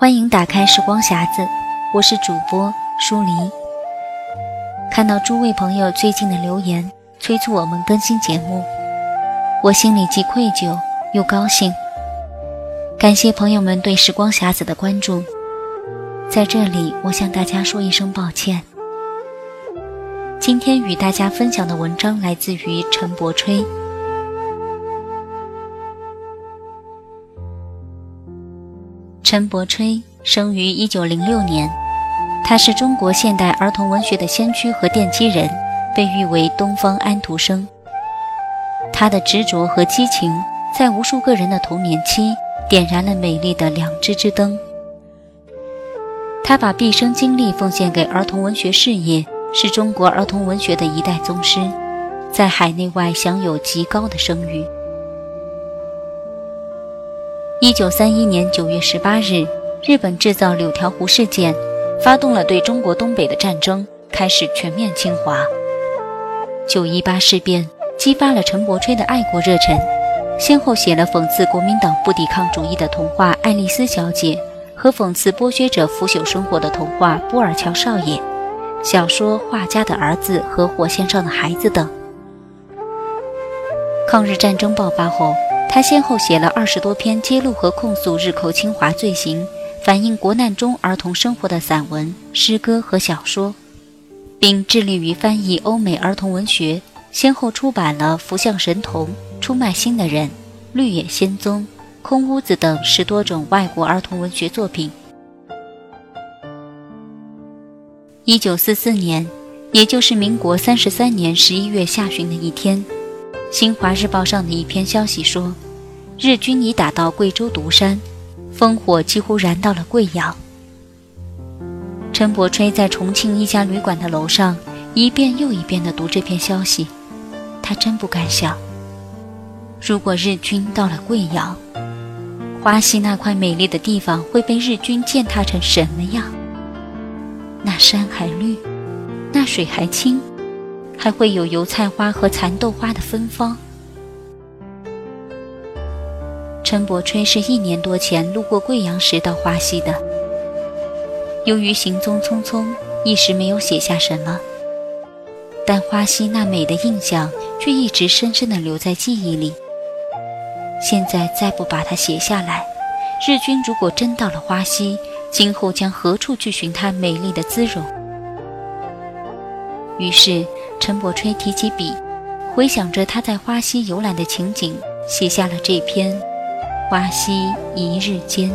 欢迎打开时光匣子，我是主播舒黎。看到诸位朋友最近的留言，催促我们更新节目，我心里既愧疚又高兴。感谢朋友们对时光匣子的关注，在这里我向大家说一声抱歉。今天与大家分享的文章来自于陈伯吹。陈伯吹生于一九零六年，他是中国现代儿童文学的先驱和奠基人，被誉为“东方安徒生”。他的执着和激情，在无数个人的童年期点燃了美丽的两支之灯。他把毕生精力奉献给儿童文学事业，是中国儿童文学的一代宗师，在海内外享有极高的声誉。一九三一年九月十八日，日本制造柳条湖事件，发动了对中国东北的战争，开始全面侵华。九一八事变激发了陈伯吹的爱国热忱，先后写了讽刺国民党不抵抗主义的童话《爱丽丝小姐》和讽刺剥削者腐朽生活的童话《波尔乔少爷》，小说《画家的儿子》和《火线上的孩子》等。抗日战争爆发后。他先后写了二十多篇揭露和控诉日寇侵华罪行、反映国难中儿童生活的散文、诗歌和小说，并致力于翻译欧美儿童文学，先后出版了《福相神童》《出卖心的人》《绿野仙踪》《空屋子》等十多种外国儿童文学作品。一九四四年，也就是民国三十三年十一月下旬的一天。《新华日报》上的一篇消息说，日军已打到贵州独山，烽火几乎燃到了贵阳。陈伯吹在重庆一家旅馆的楼上，一遍又一遍地读这篇消息，他真不敢想，如果日军到了贵阳，花溪那块美丽的地方会被日军践踏成什么样？那山还绿，那水还清。还会有油菜花和蚕豆花的芬芳。陈伯吹是一年多前路过贵阳时到花溪的，由于行踪匆匆，一时没有写下什么。但花溪那美的印象却一直深深地留在记忆里。现在再不把它写下来，日军如果真到了花溪，今后将何处去寻它美丽的姿容？于是。陈伯吹提起笔，回想着他在花溪游览的情景，写下了这篇《花溪一日间》。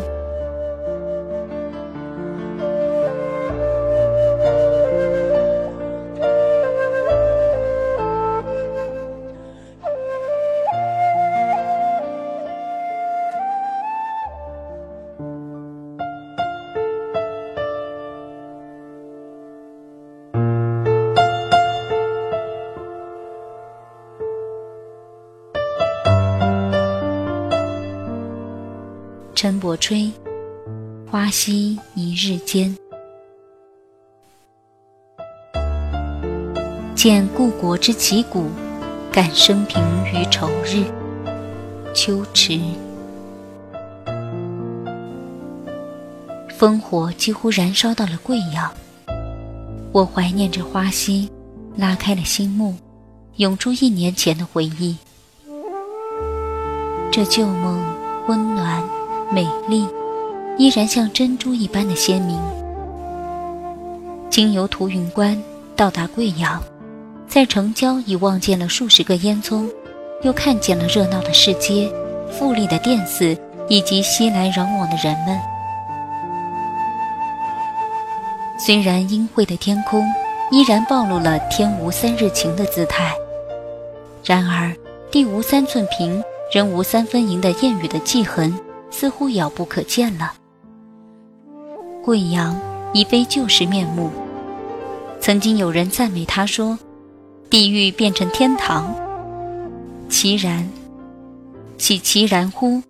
陈伯吹，花溪一日间。见故国之旗鼓，感生平于愁日。秋池。烽火几乎燃烧到了贵阳，我怀念着花溪，拉开了心幕，涌出一年前的回忆。这旧梦温暖。美丽，依然像珍珠一般的鲜明。经由图云关到达贵阳，在城郊已望见了数十个烟囱，又看见了热闹的市街、富丽的店肆以及熙来攘往的人们。虽然阴晦的天空依然暴露了“天无三日晴”的姿态，然而“地无三寸平，人无三分银”的谚语的迹痕。似乎遥不可见了。贵阳已非旧时面目。曾经有人赞美他说：“地狱变成天堂。”其然，岂其然乎？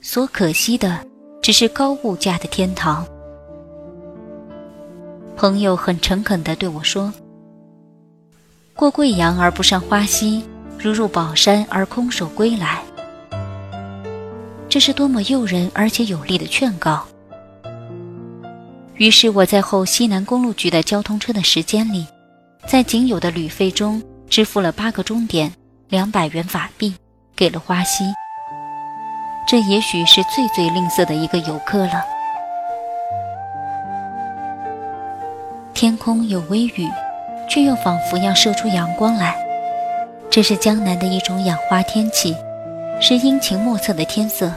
所可惜的只是高物价的天堂。朋友很诚恳地对我说：“过贵阳而不上花溪，如入宝山而空手归来。”这是多么诱人而且有力的劝告！于是我在后西南公路局的交通车的时间里，在仅有的旅费中支付了八个钟点两百元法币给了花溪。这也许是最最吝啬的一个游客了。天空有微雨，却又仿佛要射出阳光来。这是江南的一种养花天气，是阴晴莫测的天色，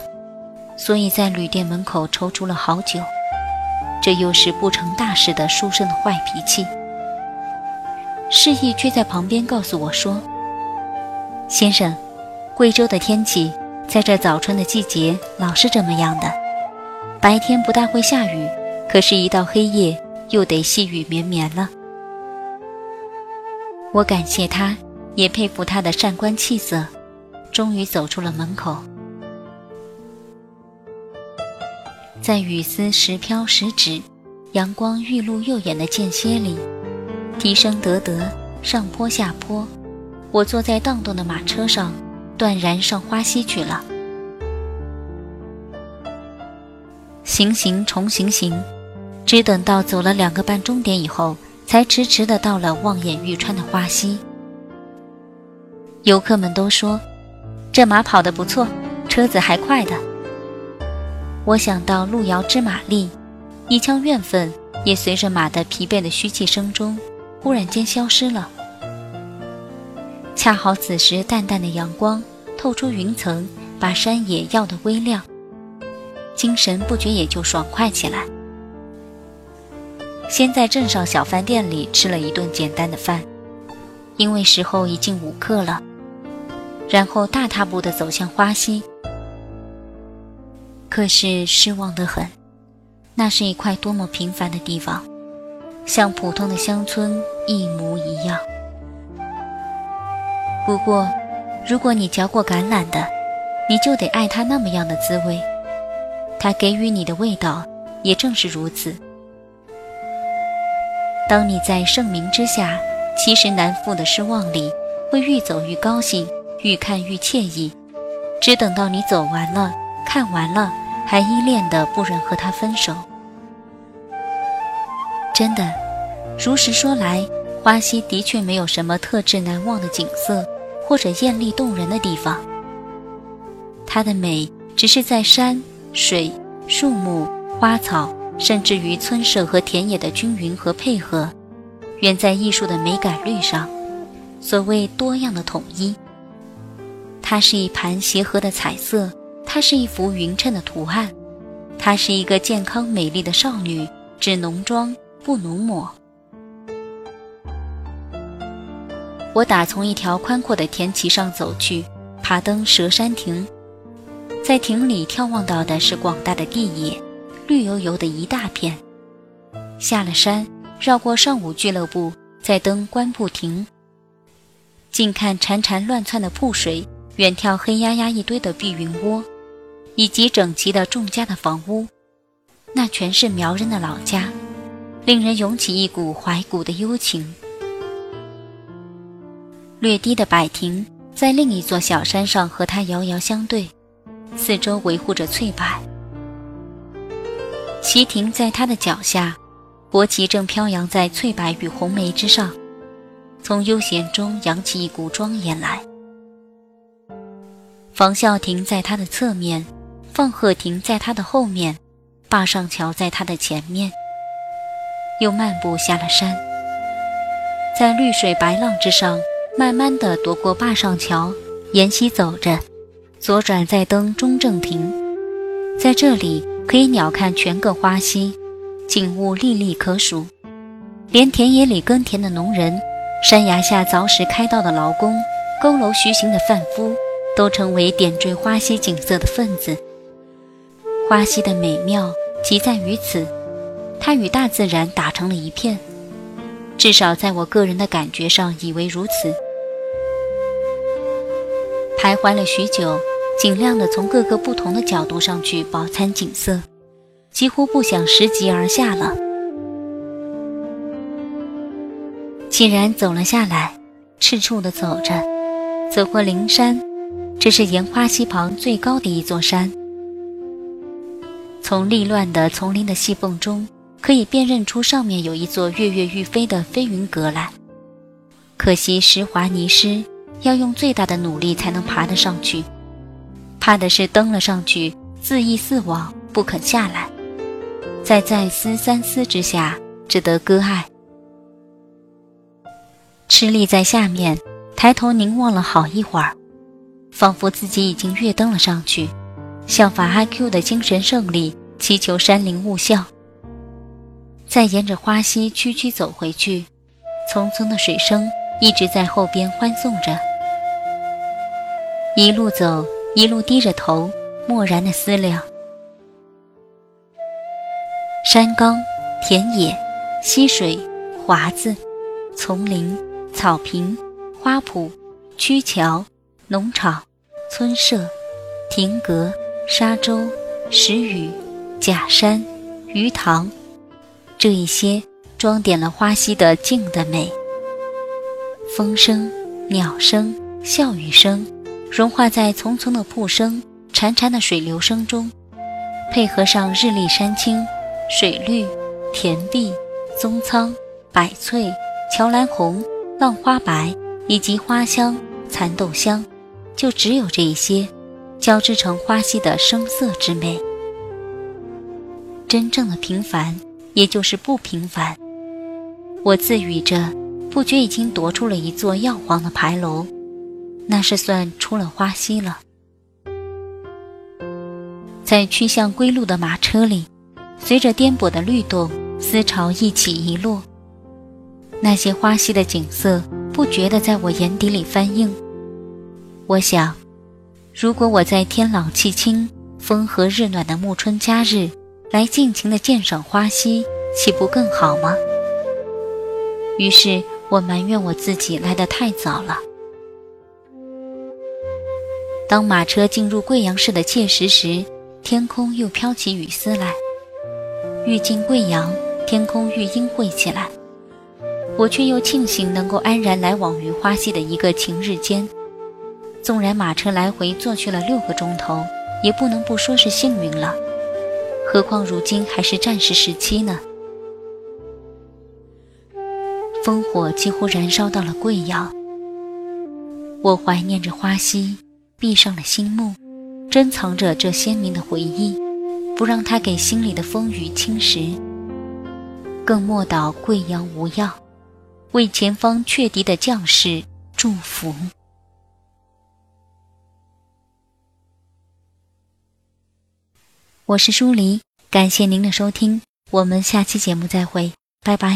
所以在旅店门口踌躇了好久。这又是不成大事的书生的坏脾气。示意却在旁边告诉我说：“先生，贵州的天气在这早春的季节老是这么样的，白天不大会下雨，可是，一到黑夜又得细雨绵绵了。”我感谢他，也佩服他的善观气色，终于走出了门口。在雨丝时飘时止，阳光愈露又眼的间歇里，啼声得得，上坡下坡，我坐在荡动的马车上，断然上花溪去了。行行重行行，只等到走了两个半钟点以后，才迟迟的到了望眼欲穿的花溪。游客们都说，这马跑得不错，车子还快的。我想到路遥知马力，一腔怨愤也随着马的疲惫的嘘气声中，忽然间消失了。恰好此时淡淡的阳光透出云层，把山野耀得微亮，精神不觉也就爽快起来。先在镇上小饭店里吃了一顿简单的饭，因为时候已经午刻了，然后大踏步地走向花溪。可是失望得很，那是一块多么平凡的地方，像普通的乡村一模一样。不过，如果你嚼过橄榄的，你就得爱它那么样的滋味。它给予你的味道也正是如此。当你在盛名之下，其实难负的失望里，会愈走愈高兴，愈看愈惬意，只等到你走完了。看完了，还依恋的不忍和他分手。真的，如实说来，花溪的确没有什么特质难忘的景色，或者艳丽动人的地方。它的美，只是在山水、树木、花草，甚至于村舍和田野的均匀和配合，远在艺术的美感率上。所谓多样的统一，它是一盘协和的彩色。它是一幅匀称的图案，她是一个健康美丽的少女，只浓妆不浓抹。我打从一条宽阔的田畦上走去，爬登蛇山亭，在亭里眺望到的是广大的地野，绿油油的一大片。下了山，绕过上午俱乐部，再登观瀑亭，近看潺潺乱窜的瀑水，远眺黑压压一堆的碧云窝。以及整齐的众家的房屋，那全是苗人的老家，令人涌起一股怀古的幽情。略低的柏亭在另一座小山上和它遥遥相对，四周维护着翠柏。旗亭在它的脚下，国旗正飘扬在翠柏与红梅之上，从悠闲中扬起一股庄严来。房孝亭在它的侧面。放鹤亭在他的后面，坝上桥在他的前面。又漫步下了山，在绿水白浪之上，慢慢地踱过坝上桥，沿溪走着，左转再登中正亭。在这里可以鸟瞰全个花溪，景物历历可数，连田野里耕田的农人，山崖下凿石开道的劳工，佝偻徐行的贩夫，都成为点缀花溪景色的分子。花溪的美妙即在于此，它与大自然打成了一片，至少在我个人的感觉上以为如此。徘徊了许久，尽量的从各个不同的角度上去饱餐景色，几乎不想拾级而下了。既然走了下来，赤处的走着，走过灵山，这是岩花溪旁最高的一座山。从立乱的丛林的细缝中，可以辨认出上面有一座跃跃欲飞的飞云阁来。可惜石滑泥湿，要用最大的努力才能爬得上去。怕的是登了上去，自缢自往，不肯下来。在再思三思之下，只得割爱。吃力在下面，抬头凝望了好一会儿，仿佛自己已经跃登了上去，向法阿 Q 的精神胜利，祈求山林勿笑。再沿着花溪曲曲走回去，淙淙的水声。一直在后边欢送着，一路走，一路低着头，默然的思量。山冈、田野、溪水、华子、丛林、草坪、花圃、曲桥、农场、村舍、亭阁、沙洲、石屿、假山、鱼塘，这一些装点了花溪的静的美。风声、鸟声、笑语声，融化在淙淙的瀑声、潺潺的水流声中，配合上日丽山青、水绿、田碧、棕苍、柏翠、桥兰红、浪花白，以及花香、蚕豆香，就只有这一些，交织成花溪的声色之美。真正的平凡，也就是不平凡。我自语着。不觉已经夺出了一座耀黄的牌楼，那是算出了花溪了。在趋向归路的马车里，随着颠簸的律动，思潮一起一落。那些花溪的景色不觉地在我眼底里翻映。我想，如果我在天朗气清、风和日暖的暮春佳日来尽情地鉴赏花溪，岂不更好吗？于是。我埋怨我自己来得太早了。当马车进入贵阳市的界石时，天空又飘起雨丝来。愈进贵阳，天空愈阴晦起来。我却又庆幸能够安然来往于花溪的一个晴日间。纵然马车来回坐去了六个钟头，也不能不说是幸运了。何况如今还是战时时期呢？烽火几乎燃烧到了贵阳，我怀念着花溪，闭上了心目，珍藏着这鲜明的回忆，不让它给心里的风雨侵蚀。更莫祷贵阳无恙，为前方却敌的将士祝福。我是舒黎，感谢您的收听，我们下期节目再会，拜拜。